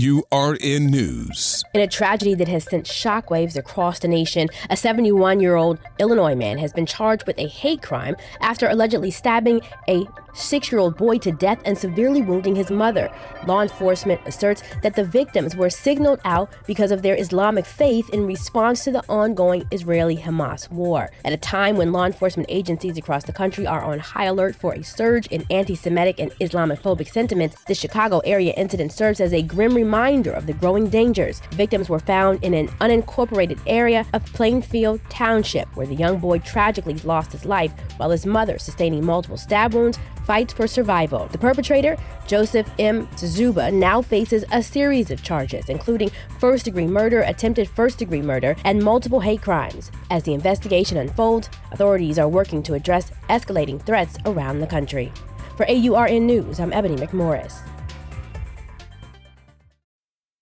AURN News. In a tragedy that has sent shockwaves across the nation, a 71 year old Illinois man has been charged with a hate crime after allegedly stabbing a six year old boy to death and severely wounding his mother. Law enforcement asserts that the victims were signaled out because of their Islamic faith in response to the ongoing Israeli Hamas war. At a time when law enforcement agencies across the country are on high alert for a surge in anti Semitic and Islamophobic sentiments, the Chicago area incident serves as a grim reminder of the growing dangers. Victims were found in an unincorporated area of Plainfield Township, where the young boy tragically lost his life while his mother, sustaining multiple stab wounds, fights for survival. The perpetrator, Joseph M. Czuba, now faces a series of charges, including first degree murder, attempted first degree murder, and multiple hate crimes. As the investigation unfolds, authorities are working to address escalating threats around the country. For AURN News, I'm Ebony McMorris.